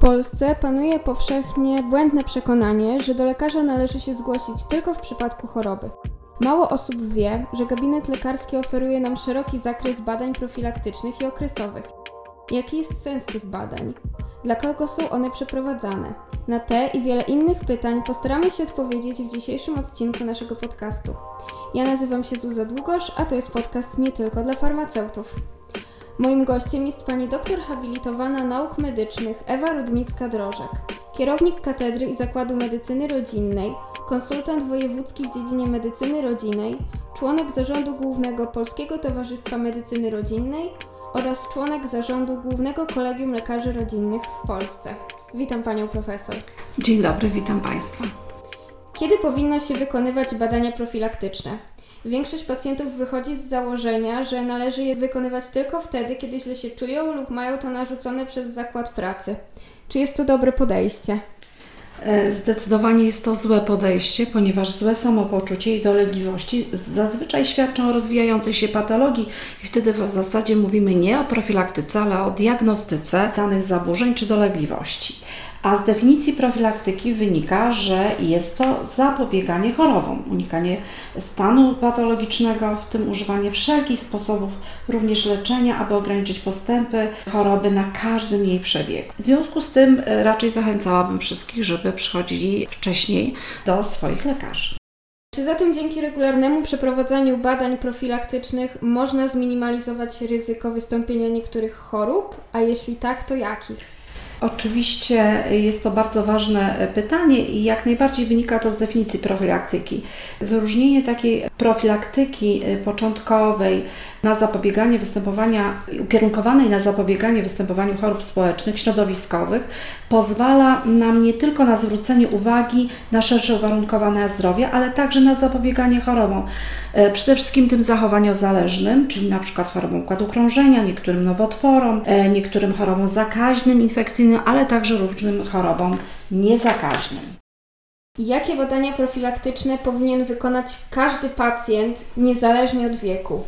Polsce panuje powszechnie błędne przekonanie, że do lekarza należy się zgłosić tylko w przypadku choroby. Mało osób wie, że gabinet lekarski oferuje nam szeroki zakres badań profilaktycznych i okresowych. Jaki jest sens tych badań? Dla kogo są one przeprowadzane? Na te i wiele innych pytań postaramy się odpowiedzieć w dzisiejszym odcinku naszego podcastu. Ja nazywam się Zuza Długosz, a to jest podcast nie tylko dla farmaceutów. Moim gościem jest pani doktor habilitowana nauk medycznych Ewa Rudnicka-Drożek, kierownik Katedry i Zakładu Medycyny Rodzinnej, konsultant wojewódzki w dziedzinie medycyny rodzinnej, członek zarządu głównego Polskiego Towarzystwa Medycyny Rodzinnej oraz członek zarządu Głównego Kolegium Lekarzy Rodzinnych w Polsce. Witam panią profesor. Dzień dobry, witam państwa. Kiedy powinno się wykonywać badania profilaktyczne? Większość pacjentów wychodzi z założenia, że należy je wykonywać tylko wtedy, kiedy źle się czują lub mają to narzucone przez zakład pracy. Czy jest to dobre podejście? E, zdecydowanie jest to złe podejście, ponieważ złe samopoczucie i dolegliwości zazwyczaj świadczą o rozwijającej się patologii i wtedy w zasadzie mówimy nie o profilaktyce, ale o diagnostyce danych zaburzeń czy dolegliwości. A z definicji profilaktyki wynika, że jest to zapobieganie chorobom, unikanie stanu patologicznego, w tym używanie wszelkich sposobów, również leczenia, aby ograniczyć postępy choroby na każdym jej przebiegu. W związku z tym e, raczej zachęcałabym wszystkich, żeby przychodzili wcześniej do swoich lekarzy. Czy zatem dzięki regularnemu przeprowadzaniu badań profilaktycznych można zminimalizować ryzyko wystąpienia niektórych chorób? A jeśli tak, to jakich? Oczywiście jest to bardzo ważne pytanie i jak najbardziej wynika to z definicji profilaktyki. Wyróżnienie takiej profilaktyki początkowej na zapobieganie występowania, ukierunkowanej na zapobieganie występowaniu chorób społecznych, środowiskowych, pozwala nam nie tylko na zwrócenie uwagi na szersze uwarunkowane zdrowie, ale także na zapobieganie chorobom. E, przede wszystkim tym zachowaniozależnym, czyli na przykład chorobom układu krążenia, niektórym nowotworom, e, niektórym chorobom zakaźnym, infekcyjnym, ale także różnym chorobom niezakaźnym. Jakie badania profilaktyczne powinien wykonać każdy pacjent, niezależnie od wieku?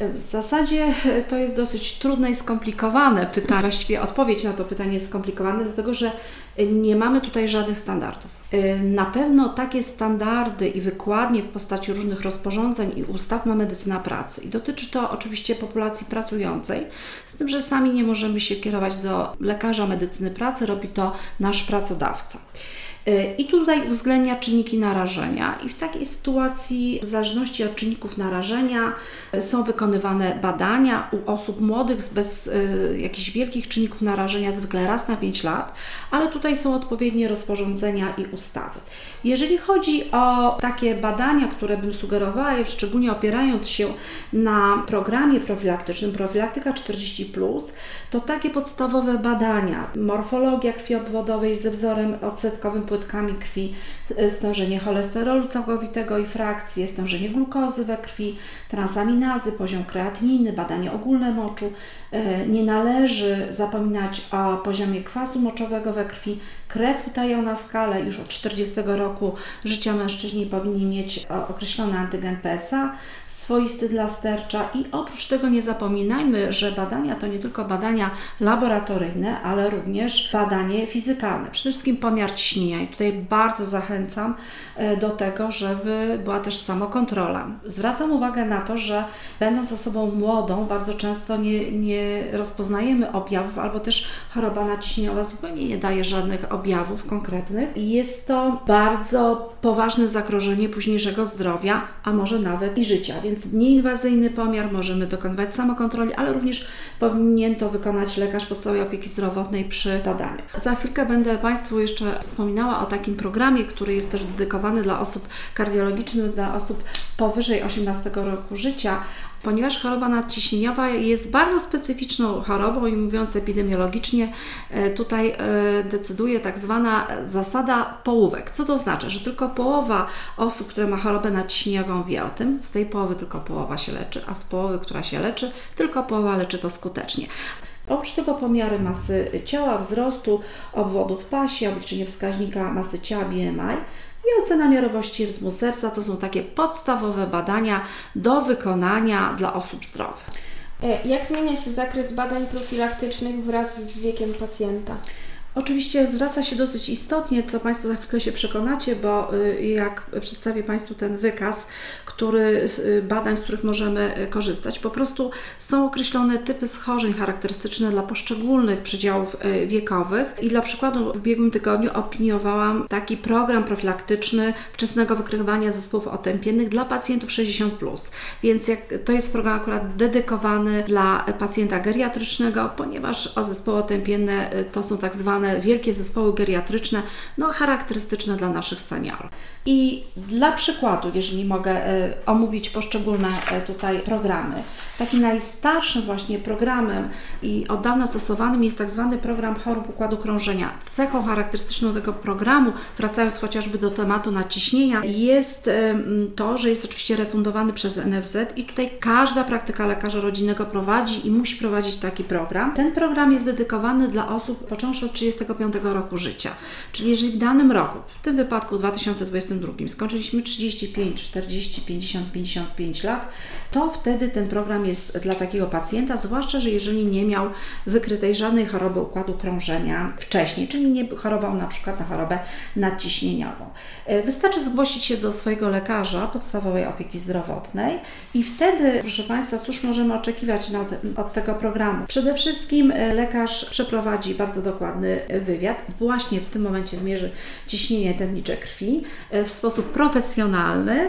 W zasadzie to jest dosyć trudne i skomplikowane pytanie. Właściwie odpowiedź na to pytanie jest skomplikowane, dlatego że nie mamy tutaj żadnych standardów. Na pewno takie standardy i wykładnie w postaci różnych rozporządzeń i ustaw ma medycyna pracy. I dotyczy to oczywiście populacji pracującej, z tym, że sami nie możemy się kierować do lekarza medycyny pracy, robi to nasz pracodawca. I tutaj uwzględnia czynniki narażenia, i w takiej sytuacji, w zależności od czynników narażenia, są wykonywane badania u osób młodych bez y, jakichś wielkich czynników narażenia, zwykle raz na 5 lat, ale tutaj są odpowiednie rozporządzenia i ustawy. Jeżeli chodzi o takie badania, które bym sugerowała, szczególnie opierając się na programie profilaktycznym Profilaktyka 40, to takie podstawowe badania, morfologia krwi obwodowej ze wzorem odsetkowym płytkami krwi, e, stężenie cholesterolu całkowitego i frakcji, stężenie glukozy we krwi, transaminazy, poziom kreatininy, badanie ogólne moczu. E, nie należy zapominać o poziomie kwasu moczowego we krwi, krew utajona w kale. Już od 40 roku życia mężczyźni powinni mieć określony antygen PSA, swoisty dla stercza i oprócz tego nie zapominajmy, że badania to nie tylko badania laboratoryjne, ale również badanie fizykalne. Przede wszystkim pomiar ciśnienia i tutaj bardzo zachęcam e, do tego, żeby była też samokontrola. Zwracam uwagę na to, że będąc osobą młodą, bardzo często nie, nie rozpoznajemy objawów, albo też choroba naciśnieniowa zupełnie nie daje żadnych objawów objawów konkretnych. Jest to bardzo poważne zagrożenie późniejszego zdrowia, a może nawet i życia, więc nieinwazyjny pomiar możemy dokonywać samokontroli, ale również powinien to wykonać lekarz podstawowej opieki zdrowotnej przy badaniach. Za chwilkę będę Państwu jeszcze wspominała o takim programie, który jest też dedykowany dla osób kardiologicznych, dla osób powyżej 18 roku życia, ponieważ choroba nadciśnieniowa jest bardzo specyficzną chorobą i mówiąc epidemiologicznie, e, tutaj e, decyduje tak zwana zasada połówek. Co to znaczy? Że tylko połowa osób, które ma chorobę nadciśnieniową wie o tym, z tej połowy tylko połowa się leczy, a z połowy, która się leczy, tylko połowa leczy to skutecznie. Oprócz tego pomiary masy ciała, wzrostu, obwodów pasi, obliczenie wskaźnika masy ciała BMI i ocena miarowości rytmu serca to są takie podstawowe badania do wykonania dla osób zdrowych. E, jak zmienia się zakres badań profilaktycznych wraz z wiekiem pacjenta? Oczywiście zwraca się dosyć istotnie, co Państwo za chwilkę się przekonacie, bo y, jak przedstawię Państwu ten wykaz, który, y, badań, z których możemy y, korzystać, po prostu są określone typy schorzeń charakterystyczne dla poszczególnych przedziałów wiekowych i dla przykładu w ubiegłym tygodniu opiniowałam taki program profilaktyczny wczesnego wykrywania zespołów otępiennych dla pacjentów 60+. Więc jak, to jest program akurat dedykowany dla pacjenta geriatrycznego, ponieważ o zespoły otępienne to są tak zwane wielkie zespoły geriatryczne, no charakterystyczne dla naszych seniorów. I dla przykładu, jeżeli mogę e, omówić poszczególne e, tutaj programy, takim najstarszym właśnie programem i od dawna stosowanym jest tak zwany program chorób układu krążenia. Cechą charakterystyczną tego programu, wracając chociażby do tematu naciśnienia, jest to, że jest oczywiście refundowany przez NFZ i tutaj każda praktyka lekarza rodzinnego prowadzi i musi prowadzić taki program. Ten program jest dedykowany dla osób począwszy od 35 roku życia. Czyli jeżeli w danym roku, w tym wypadku 2022, skończyliśmy 35, 40, 50, 55 lat, to wtedy ten program jest dla takiego pacjenta, zwłaszcza, że jeżeli nie miał wykrytej żadnej choroby układu krążenia wcześniej, czyli nie chorował na przykład na chorobę nadciśnieniową. E, wystarczy zgłosić się do swojego lekarza podstawowej opieki zdrowotnej i wtedy, proszę Państwa, cóż możemy oczekiwać od tego programu? Przede wszystkim e, lekarz przeprowadzi bardzo dokładny wywiad, właśnie w tym momencie zmierzy ciśnienie tętnicze krwi e, w sposób profesjonalny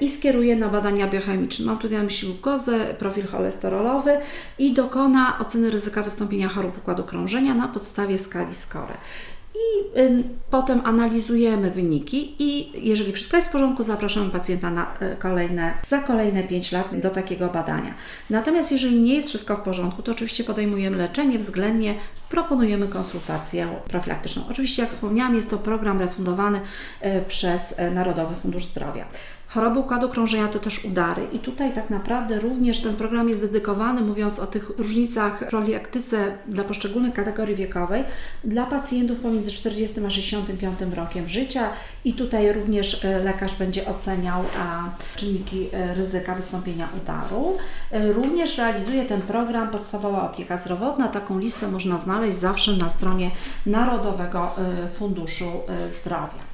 i skieruje na badania biochemiczne. Mam tutaj na myśli glukozę, profil cholesterolowy i dokona oceny ryzyka wystąpienia chorób układu krążenia na podstawie skali SCORE i y, potem analizujemy wyniki i jeżeli wszystko jest w porządku, zapraszamy pacjenta na y, kolejne, za kolejne 5 lat do takiego badania. Natomiast jeżeli nie jest wszystko w porządku, to oczywiście podejmujemy leczenie, względnie proponujemy konsultację profilaktyczną. Oczywiście, jak wspomniałam, jest to program refundowany y, przez Narodowy Fundusz Zdrowia. Choroby układu krążenia to też udary i tutaj tak naprawdę również ten program jest dedykowany, mówiąc o tych różnicach profilaktyce dla poszczególnych kategorii wiekowej, dla pacjentów pomiędzy 40 a 65 rokiem życia i tutaj również e, lekarz będzie oceniał czynniki e, ryzyka wystąpienia udaru. E, również realizuje ten program podstawowa opieka zdrowotna. Taką listę można znaleźć zawsze na stronie Narodowego Funduszu Zdrowia.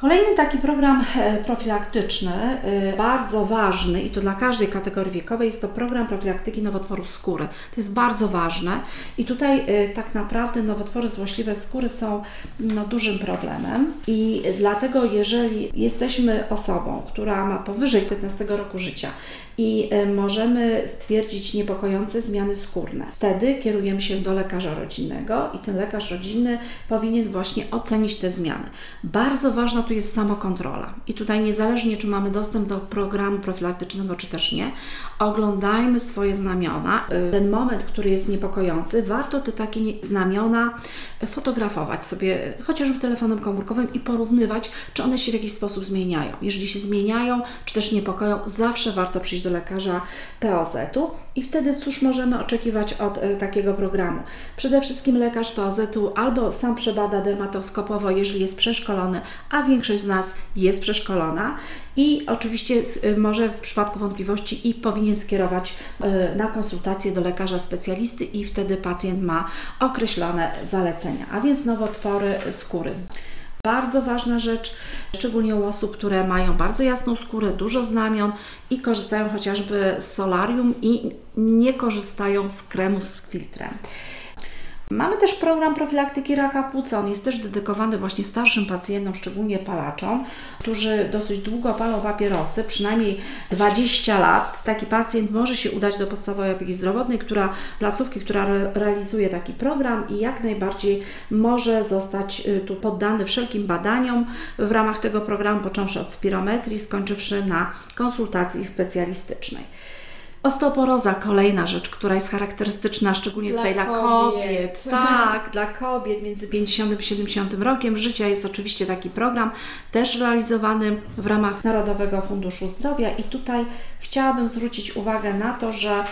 Kolejny taki program e, profilaktyczny, e, bardzo ważny i to dla każdej kategorii wiekowej, jest to program profilaktyki nowotworów skóry. To jest bardzo ważne i tutaj e, tak naprawdę nowotwory złośliwe skóry są no, dużym problemem i dlatego jeżeli jesteśmy osobą, która ma powyżej 15 roku życia i możemy stwierdzić niepokojące zmiany skórne. Wtedy kierujemy się do lekarza rodzinnego i ten lekarz rodzinny powinien właśnie ocenić te zmiany. Bardzo ważna tu jest samokontrola. I tutaj niezależnie, czy mamy dostęp do programu profilaktycznego, czy też nie, oglądajmy swoje znamiona. Y, ten moment, który jest niepokojący, warto te takie znamiona fotografować sobie chociażby telefonem komórkowym i porównywać, czy one się w jakiś sposób zmieniają. Jeżeli się zmieniają, czy też niepokoją, zawsze warto przyjść do lekarza POZ-u i wtedy cóż możemy oczekiwać od y, takiego programu? Przede wszystkim lekarz POZ-u albo sam przebada dermatoskopowo, jeżeli jest przeszkolony, a większość z nas jest przeszkolona i oczywiście y, może w przypadku wątpliwości i powinien skierować y, na konsultację do lekarza specjalisty i wtedy pacjent ma określone zalecenia, a więc nowotwory skóry. Bardzo ważna rzecz, szczególnie u osób, które mają bardzo jasną skórę, dużo znamion i korzystają chociażby z solarium i nie korzystają z kremów z filtrem. Mamy też program profilaktyki raka płuca. On jest też dedykowany właśnie starszym pacjentom, szczególnie palaczom, którzy dosyć długo palą papierosy, przynajmniej 20 lat. Taki pacjent może się udać do podstawowej opieki zdrowotnej, która, placówki, która re realizuje taki program i jak najbardziej może zostać y, tu poddany wszelkim badaniom w ramach tego programu, począwszy od spirometrii, skończywszy na konsultacji specjalistycznej. Osteoporoza, kolejna rzecz, która jest charakterystyczna, szczególnie dla tutaj dla kobiet. Tak, dla kobiet. Między 50 a 70 rokiem życia jest oczywiście taki program, też realizowany w ramach Narodowego Funduszu Zdrowia. I tutaj chciałabym zwrócić uwagę na to, że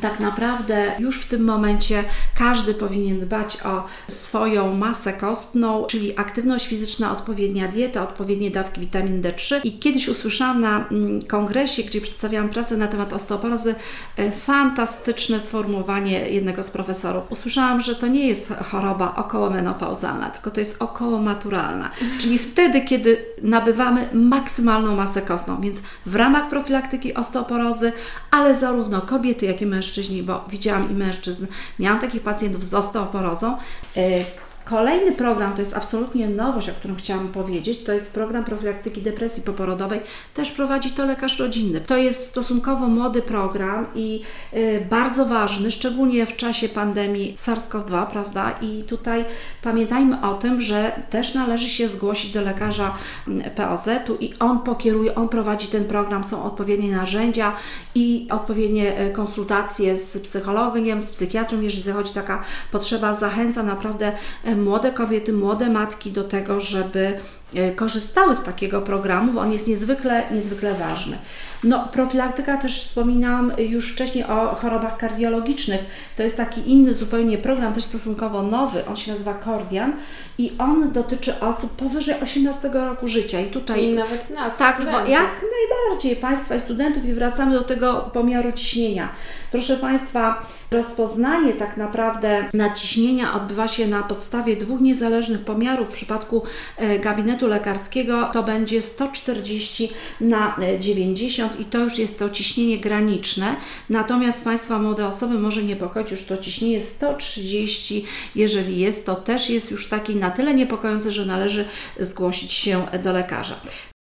tak naprawdę już w tym momencie każdy powinien dbać o swoją masę kostną, czyli aktywność fizyczna, odpowiednia dieta, odpowiednie dawki witaminy D3. I kiedyś usłyszałam na mm, kongresie, gdzie przedstawiałam pracę na temat osteoporozy, e, fantastyczne sformułowanie jednego z profesorów. Usłyszałam, że to nie jest choroba okołomenopauzalna, tylko to jest okołomaturalna, czyli wtedy, kiedy nabywamy maksymalną masę kostną. Więc w ramach profilaktyki osteoporozy, ale zarówno kobiety, jak i mężczyźni, bo widziałam i mężczyzn, miałam takich pacjentów z osteoporozą, e, Kolejny program, to jest absolutnie nowość, o którym chciałam powiedzieć, to jest program profilaktyki depresji poporodowej. Też prowadzi to lekarz rodzinny. To jest stosunkowo młody program i y, bardzo ważny, szczególnie w czasie pandemii SARS-CoV-2, prawda? I tutaj pamiętajmy o tym, że też należy się zgłosić do lekarza mm, POZ-u i on pokieruje, on prowadzi ten program, są odpowiednie narzędzia i odpowiednie y, konsultacje z psychologiem, z psychiatrą, jeżeli zachodzi taka potrzeba. Zachęcam naprawdę y, młode kobiety, młode matki do tego, żeby e, korzystały z takiego programu, bo on jest niezwykle, niezwykle ważny. No, profilaktyka też wspominałam już wcześniej o chorobach kardiologicznych. To jest taki inny zupełnie program, też stosunkowo nowy. On się nazywa Cordian i on dotyczy osób powyżej 18 roku życia. I tutaj Czyli nawet nas, Tak, studentów. jak najbardziej Państwa i studentów i wracamy do tego pomiaru ciśnienia. Proszę Państwa, rozpoznanie tak naprawdę nadciśnienia odbywa się na podstawie dwóch niezależnych pomiarów. W przypadku e, gabinetu lekarskiego to będzie 140 na e, 90 i to już jest to ciśnienie graniczne. Natomiast Państwa młode osoby może niepokoić już to ciśnienie 130. Jeżeli jest, to też jest już taki na tyle niepokojący, że należy zgłosić się do lekarza.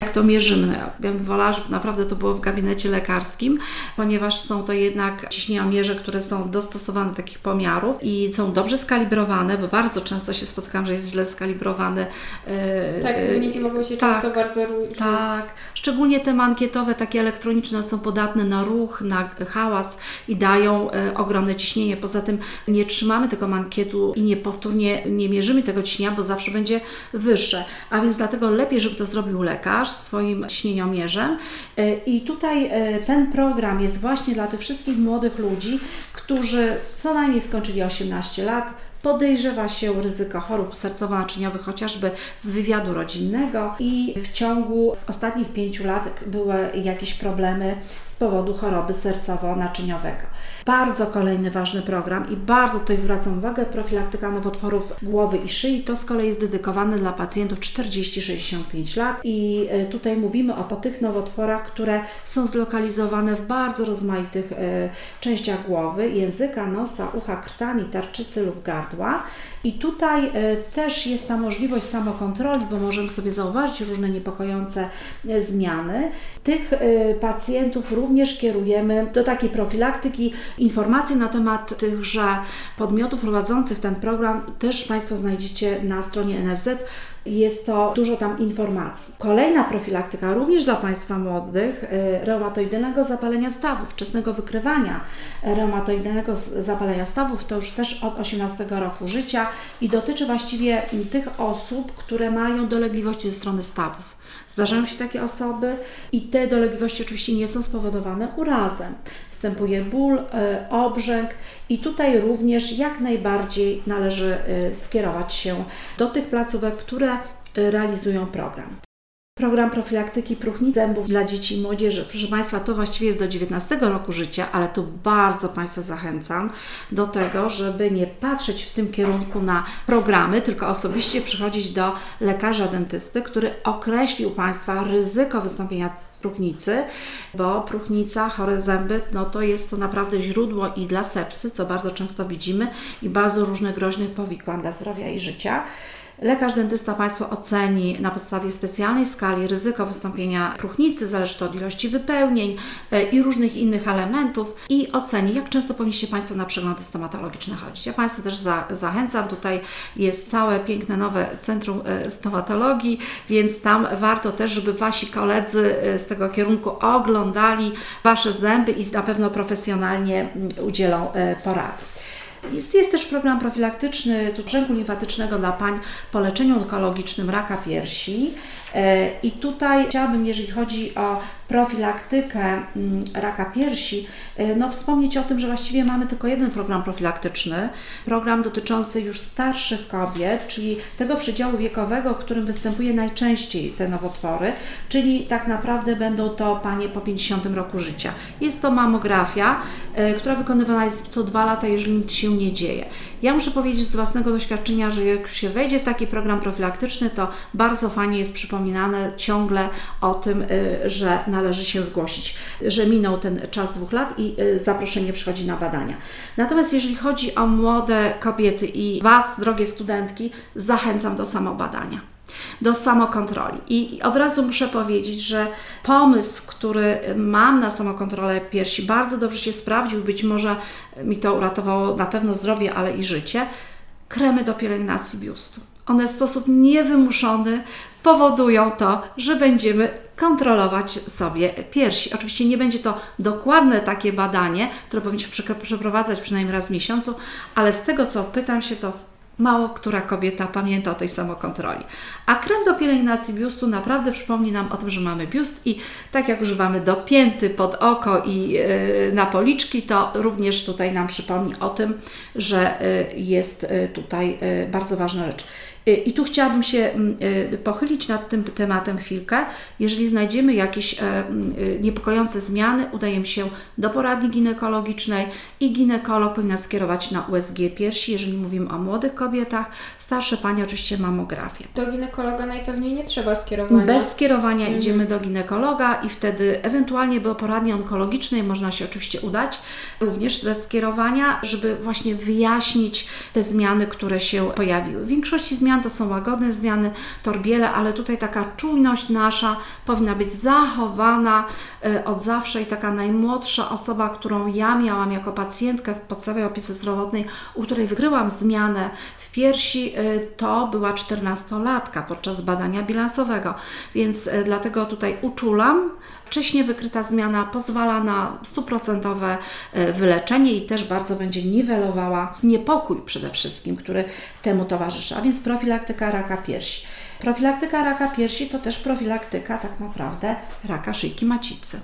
Jak to mierzymy? Ja bym wolała, żeby naprawdę to było w gabinecie lekarskim, ponieważ są to jednak ciśnieniomierze, które są dostosowane do takich pomiarów i są dobrze skalibrowane, bo bardzo często się spotykam, że jest źle skalibrowany. e, Tak, te e, wyniki mogą się tak, często bardzo różnić. tak, szczególnie te mankietowe, takie elektroniczne są podatne na ruch, na hałas i dają e, ogromne ciśnienie. Poza tym nie trzymamy tego mankietu i nie powtórnie nie mierzymy tego ciśnienia, bo zawsze będzie wyższe. A więc dlatego lepiej, żeby to zrobił lekarz swoim ciśnieniomierzem. E, I tutaj e, ten program jest właśnie dla tych wszystkich młodych ludzi, którzy co najmniej skończyli 18 lat, podejrzewa się ryzyko chorób sercowo-naczyniowych, chociażby z wywiadu rodzinnego i w ciągu ostatnich pięciu lat były jakieś problemy z powodu choroby sercowo-naczyniowego. Bardzo kolejny ważny program i bardzo tutaj zwracam uwagę, profilaktyka nowotworów głowy i szyi, to z kolei jest dedykowane dla pacjentów 40-65 lat i e, tutaj mówimy o, o tych nowotworach, które są zlokalizowane w bardzo rozmaitych e, częściach głowy, języka, nosa, ucha, krtani, tarczycy lub gardła. I tutaj e, też jest ta możliwość samokontroli, bo możemy sobie zauważyć różne niepokojące e, zmiany. Tych e, pacjentów również kierujemy do takiej profilaktyki. Informacje na temat tychże podmiotów prowadzących ten program też Państwo znajdziecie na stronie NFZ. Jest to dużo tam informacji. Kolejna profilaktyka, również dla Państwa młodych, y, reumatoidalnego zapalenia stawów, wczesnego wykrywania reumatoidalnego zapalenia stawów, to już też od 18 roku życia i dotyczy właściwie tych osób, które mają dolegliwości ze strony stawów. Zdarzają się takie osoby i te dolegliwości oczywiście nie są spowodowane urazem. Występuje ból, e, obrzęk i tutaj również jak najbardziej należy e, skierować się do tych placówek, które e, realizują program. Program profilaktyki próchnic zębów dla dzieci i młodzieży. Proszę Państwa, to właściwie jest do 19 roku życia, ale tu bardzo Państwa zachęcam do tego, żeby nie patrzeć w tym kierunku na programy, tylko osobiście przychodzić do lekarza dentysty, który określi u Państwa ryzyko wystąpienia próchnicy, bo próchnica, chore zęby, no to jest to naprawdę źródło i dla sepsy, co bardzo często widzimy, i bardzo różnych groźnych powikłań dla zdrowia i życia. Lekarz dentysta Państwo oceni na podstawie specjalnej skali ryzyko wystąpienia próchnicy, zależy to od ilości wypełnień e, i różnych innych elementów i oceni, jak często powinniście Państwo na przeglądy stomatologiczne chodzić. Ja Państwa też za, zachęcam, tutaj jest całe piękne nowe Centrum e, Stomatologii, więc tam warto też, żeby Wasi koledzy e, z tego kierunku oglądali Wasze zęby i na pewno profesjonalnie mm, udzielą porady. Jest, jest też program profilaktyczny tu brzęku limfatycznego dla pań po leczeniu onkologicznym raka piersi. I tutaj chciałabym, jeżeli chodzi o profilaktykę mm, raka piersi, no wspomnieć o tym, że właściwie mamy tylko jeden program profilaktyczny, program dotyczący już starszych kobiet, czyli tego przedziału wiekowego, w którym występuje najczęściej te nowotwory, czyli tak naprawdę będą to panie po 50 roku życia. Jest to mamografia, która wykonywana jest co dwa lata, jeżeli nic się nie dzieje. Ja muszę powiedzieć z własnego doświadczenia, że jak już się wejdzie w taki program profilaktyczny, to bardzo fajnie jest przypominane ciągle o tym, y, że należy się zgłosić, że minął ten czas dwóch lat i y, zaproszenie przychodzi na badania. Natomiast jeżeli chodzi o młode kobiety i Was, drogie studentki, zachęcam do samobadania do samokontroli. I od razu muszę powiedzieć, że pomysł, który mam na samokontrolę piersi, bardzo dobrze się sprawdził. Być może mi to uratowało na pewno zdrowie, ale i życie. Kremy do pielęgnacji biustu. One w sposób niewymuszony powodują to, że będziemy kontrolować sobie piersi. Oczywiście nie będzie to dokładne takie badanie, które powinniśmy przeprowadzać przynajmniej raz w miesiącu, ale z tego co pytam się, to Mało która kobieta pamięta o tej samokontroli. A krem do pielęgnacji biustu naprawdę przypomni nam o tym, że mamy biust i tak jak używamy do pięty, pod oko i yy, na policzki, to również tutaj nam przypomni o tym, że yy, jest yy, tutaj bardzo ważna rzecz. I tu chciałabym się mm, y, pochylić nad tym tematem chwilkę. Jeżeli znajdziemy jakieś y, niepokojące zmiany, udajemy się do poradni ginekologicznej i ginekolog powinien skierować na USG piersi, jeżeli mówimy o młodych kobietach, starsze panie oczywiście mamografię. Do ginekologa najpewniej nie trzeba skierowania. Bez skierowania mhm. idziemy do ginekologa i wtedy ewentualnie do poradni onkologicznej można się oczywiście udać, również bez skierowania, żeby właśnie wyjaśnić te zmiany, które się pojawiły. W większości zmian zmian, to są łagodne zmiany, torbiele, ale tutaj taka czujność nasza powinna być zachowana e, od zawsze i taka najmłodsza osoba, którą ja miałam jako pacjentkę w podstawowej opiece zdrowotnej, u której wykryłam zmianę w piersi, e, to była 14-latka podczas badania bilansowego, więc e, dlatego tutaj uczulam, Wcześniej wykryta zmiana pozwala na stuprocentowe e, wyleczenie i też bardzo będzie niwelowała niepokój przede wszystkim, który temu towarzyszy, a więc profilaktyka raka piersi. Profilaktyka raka piersi to też profilaktyka tak naprawdę raka szyjki macicy.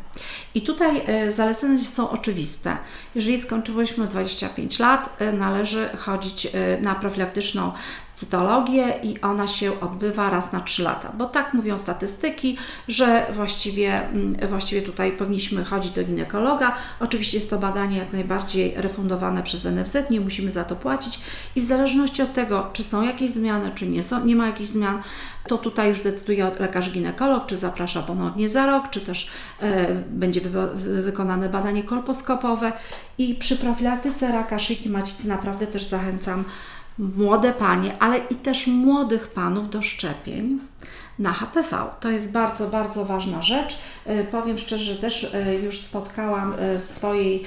I tutaj e, zalecenia są oczywiste. Jeżeli skończyłyśmy 25 lat, e, należy chodzić na profilaktyczną cytologię i ona się odbywa raz na 3 lata, bo tak mówią statystyki, że właściwie, mm, właściwie tutaj powinniśmy chodzić do ginekologa. Oczywiście jest to badanie jak najbardziej refundowane przez NFZ, nie musimy za to płacić. I w zależności od tego, czy są jakieś zmiany, czy nie, są, nie ma jakichś zmian, to tutaj już decyduje lekarz ginekolog, czy zaprasza ponownie za rok, czy też e, będzie wy, wykonane badanie kolposkopowe. I przy profilaktyce raka szyjki macicy naprawdę też zachęcam młode panie, ale i też młodych panów do szczepień na HPV. To jest bardzo, bardzo ważna rzecz. E, powiem szczerze, że też e, już spotkałam e, w swojej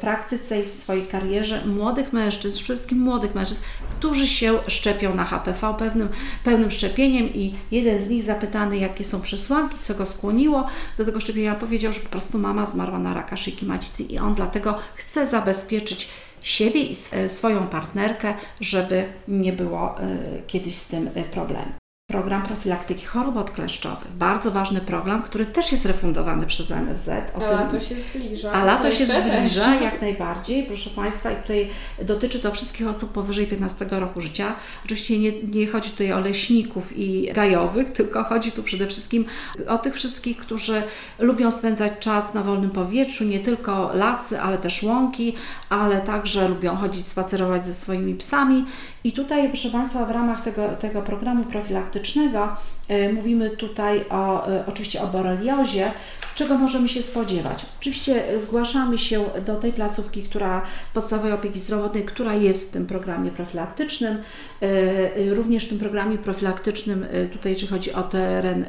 praktyce i w swojej karierze młodych mężczyzn, wszystkim młodych mężczyzn, którzy się szczepią na HPV pewnym, pełnym szczepieniem i jeden z nich zapytany, jakie są przesłanki, co go skłoniło do tego szczepienia, powiedział, że po prostu mama zmarła na raka szyjki macicy i on dlatego chce zabezpieczyć siebie i swoją partnerkę, żeby nie było e, kiedyś z tym e, problemu program profilaktyki chorób odkleszczowych. Bardzo ważny program, który też jest refundowany przez NFZ. O a lato się zbliża. A lato się zbliża, też. jak najbardziej, proszę Państwa. I tutaj dotyczy to wszystkich osób powyżej 15 roku życia. Oczywiście nie, nie chodzi tutaj o leśników i gajowych, tylko chodzi tu przede wszystkim o tych wszystkich, którzy lubią spędzać czas na wolnym powietrzu, nie tylko lasy, ale też łąki, ale także lubią chodzić, spacerować ze swoimi psami. I tutaj, proszę Państwa, w ramach tego, tego programu profilaktycznego E, mówimy tutaj o, e, oczywiście o boreliozie, czego możemy się spodziewać. Oczywiście zgłaszamy się do tej placówki, która podstawowej opieki zdrowotnej, która jest w tym programie profilaktycznym. E, również w tym programie profilaktycznym, tutaj jeśli chodzi o teren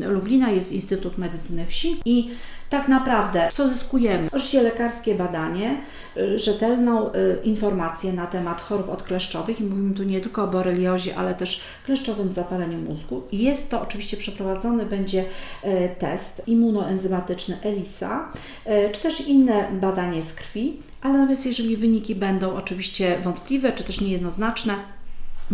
Lublina, jest Instytut Medycyny Wsi i tak naprawdę co zyskujemy? Oczywiście lekarskie badanie, y, rzetelną y, informację na temat chorób odkleszczowych i mówimy tu nie tylko o boreliozie, ale też kleszczowym zapaleniu mózgu. Jest to oczywiście przeprowadzony będzie y, test immunoenzymatyczny ELISA, czy też inne badanie z krwi, ale natomiast jeżeli wyniki będą oczywiście wątpliwe, czy też niejednoznaczne,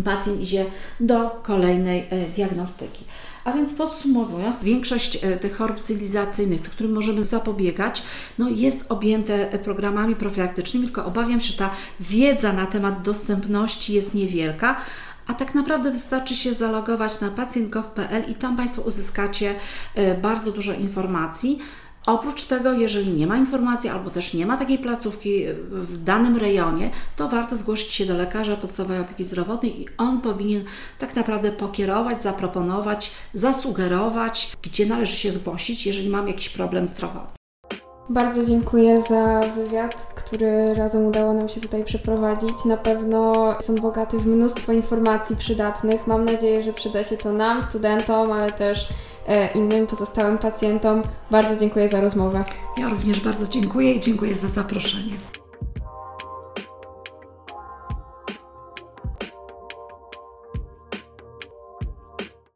pacjent idzie do kolejnej diagnostyki. A więc podsumowując, większość e, tych chorób cywilizacyjnych, którym możemy zapobiegać, no jest objęte e, programami profilaktycznymi, tylko obawiam się, że ta wiedza na temat dostępności jest niewielka, a tak naprawdę wystarczy się zalogować na pacjent.gov.pl i tam Państwo uzyskacie bardzo dużo informacji. Oprócz tego, jeżeli nie ma informacji albo też nie ma takiej placówki w danym rejonie, to warto zgłosić się do lekarza podstawowej opieki zdrowotnej i on powinien tak naprawdę pokierować, zaproponować, zasugerować, gdzie należy się zgłosić, jeżeli mam jakiś problem zdrowotny. Bardzo dziękuję za wywiad, który razem udało nam się tutaj przeprowadzić. Na pewno są bogaty w mnóstwo informacji przydatnych. Mam nadzieję, że przyda się to nam, studentom, ale też e, innym pozostałym pacjentom. Bardzo dziękuję za rozmowę. Ja również bardzo dziękuję i dziękuję za zaproszenie.